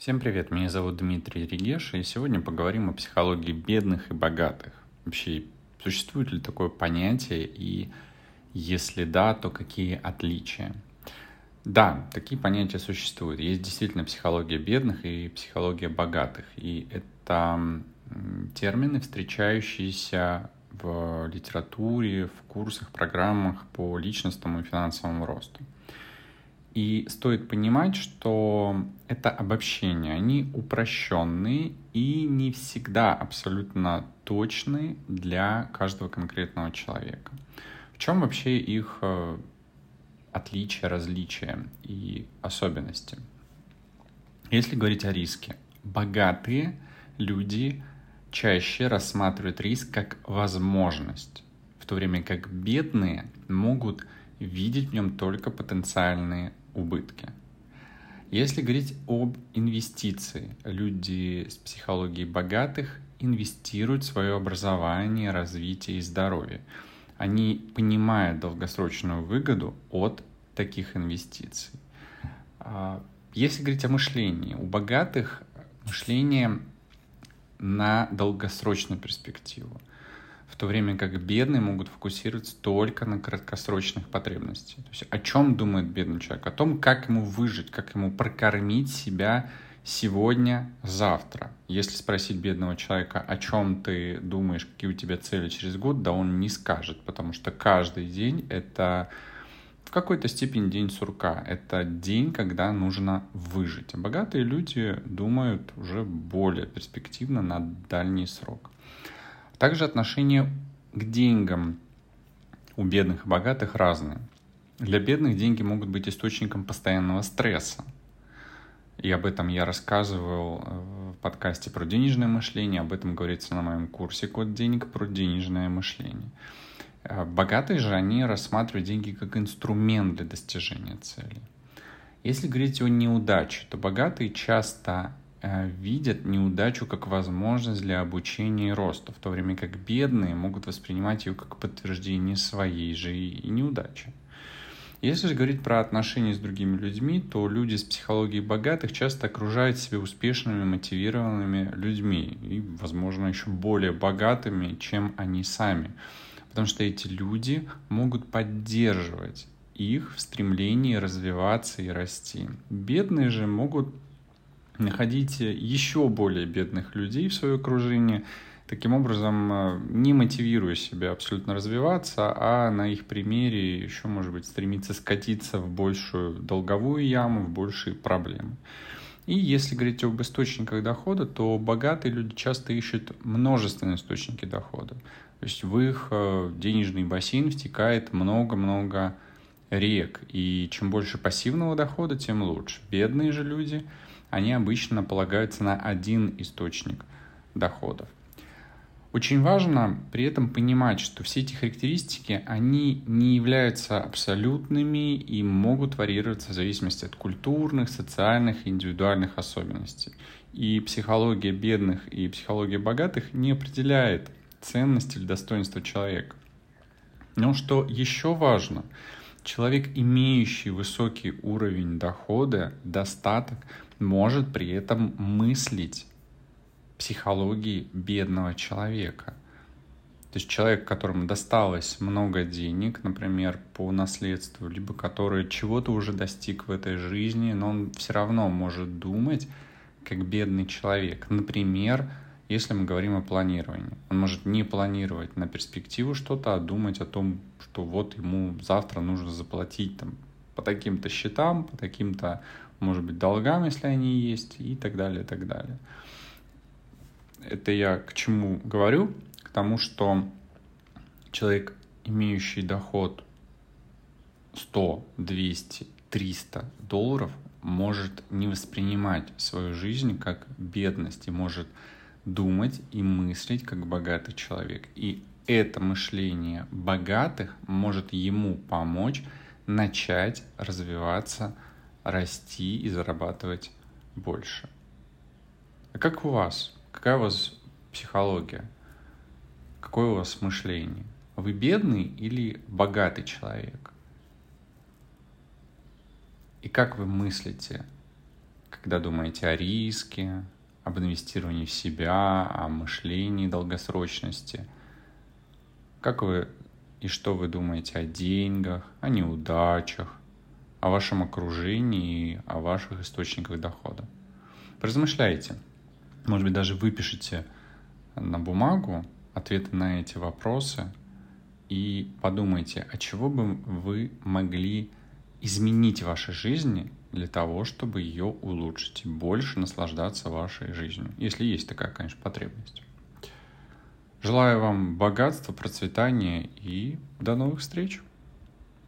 Всем привет, меня зовут Дмитрий Регеш, и сегодня поговорим о психологии бедных и богатых. Вообще, существует ли такое понятие, и если да, то какие отличия? Да, такие понятия существуют. Есть действительно психология бедных и психология богатых. И это термины, встречающиеся в литературе, в курсах, программах по личностному и финансовому росту. И стоит понимать, что это обобщения, они упрощенные и не всегда абсолютно точны для каждого конкретного человека. В чем вообще их э, отличия, различия и особенности? Если говорить о риске, богатые люди чаще рассматривают риск как возможность, в то время как бедные могут видеть в нем только потенциальные убытки. Если говорить об инвестиции, люди с психологией богатых инвестируют в свое образование, развитие и здоровье. Они понимают долгосрочную выгоду от таких инвестиций. А, если говорить о мышлении, у богатых мышление на долгосрочную перспективу в то время как бедные могут фокусироваться только на краткосрочных потребностях. То есть о чем думает бедный человек? О том, как ему выжить, как ему прокормить себя сегодня, завтра. Если спросить бедного человека, о чем ты думаешь, какие у тебя цели через год, да он не скажет, потому что каждый день это в какой-то степени день сурка. Это день, когда нужно выжить. А богатые люди думают уже более перспективно на дальний срок. Также отношение к деньгам у бедных и богатых разные. Для бедных деньги могут быть источником постоянного стресса. И об этом я рассказывал э, в подкасте про денежное мышление, об этом говорится на моем курсе «Код денег» про денежное мышление. Э, богатые же, они рассматривают деньги как инструмент для достижения цели. Если говорить о неудаче, то богатые часто видят неудачу как возможность для обучения и роста, в то время как бедные могут воспринимать ее как подтверждение своей же и неудачи. Если же говорить про отношения с другими людьми, то люди с психологией богатых часто окружают себя успешными, мотивированными людьми и, возможно, еще более богатыми, чем они сами. Потому что эти люди могут поддерживать их в стремлении развиваться и расти. Бедные же могут находить еще более бедных людей в свое окружение, таким образом э, не мотивируя себя абсолютно развиваться, а на их примере еще, может быть, стремиться скатиться в большую долговую яму, в большие проблемы. И если говорить об источниках дохода, то богатые люди часто ищут множественные источники дохода. То есть в их э, денежный бассейн втекает много-много рек. И чем больше пассивного дохода, тем лучше. Бедные же люди – они обычно полагаются на один источник доходов. Очень важно при этом понимать, что все эти характеристики, они не являются абсолютными и могут варьироваться в зависимости от культурных, социальных и индивидуальных особенностей. И психология бедных и психология богатых не определяет ценность или достоинство человека. Но что еще важно, человек, имеющий высокий уровень дохода, достаток, может при этом мыслить психологии бедного человека. То есть человек, которому досталось много денег, например, по наследству, либо который чего-то уже достиг в этой жизни, но он все равно может думать как бедный человек. Например, если мы говорим о планировании. Он может не планировать на перспективу что-то, а думать о том, что вот ему завтра нужно заплатить там, по таким-то счетам, по таким-то может быть, долгам, если они есть, и так далее, и так далее. Это я к чему говорю? К тому, что человек, имеющий доход 100, 200, 300 долларов, может не воспринимать свою жизнь как бедность и может думать и мыслить как богатый человек. И это мышление богатых может ему помочь начать развиваться расти и зарабатывать больше. А как у вас? Какая у вас психология? Какое у вас мышление? Вы бедный или богатый человек? И как вы мыслите? когда думаете о риске, об инвестировании в себя, о мышлении долгосрочности? Как вы и что вы думаете о деньгах, о неудачах, о вашем окружении и о ваших источниках дохода? Размышляйте. Может быть, даже выпишите на бумагу ответы на эти вопросы и подумайте, а чего бы вы могли изменить в вашей жизни для того, чтобы ее улучшить и больше наслаждаться вашей жизнью, если есть такая, конечно, потребность. Желаю вам богатства, процветания и до новых встреч!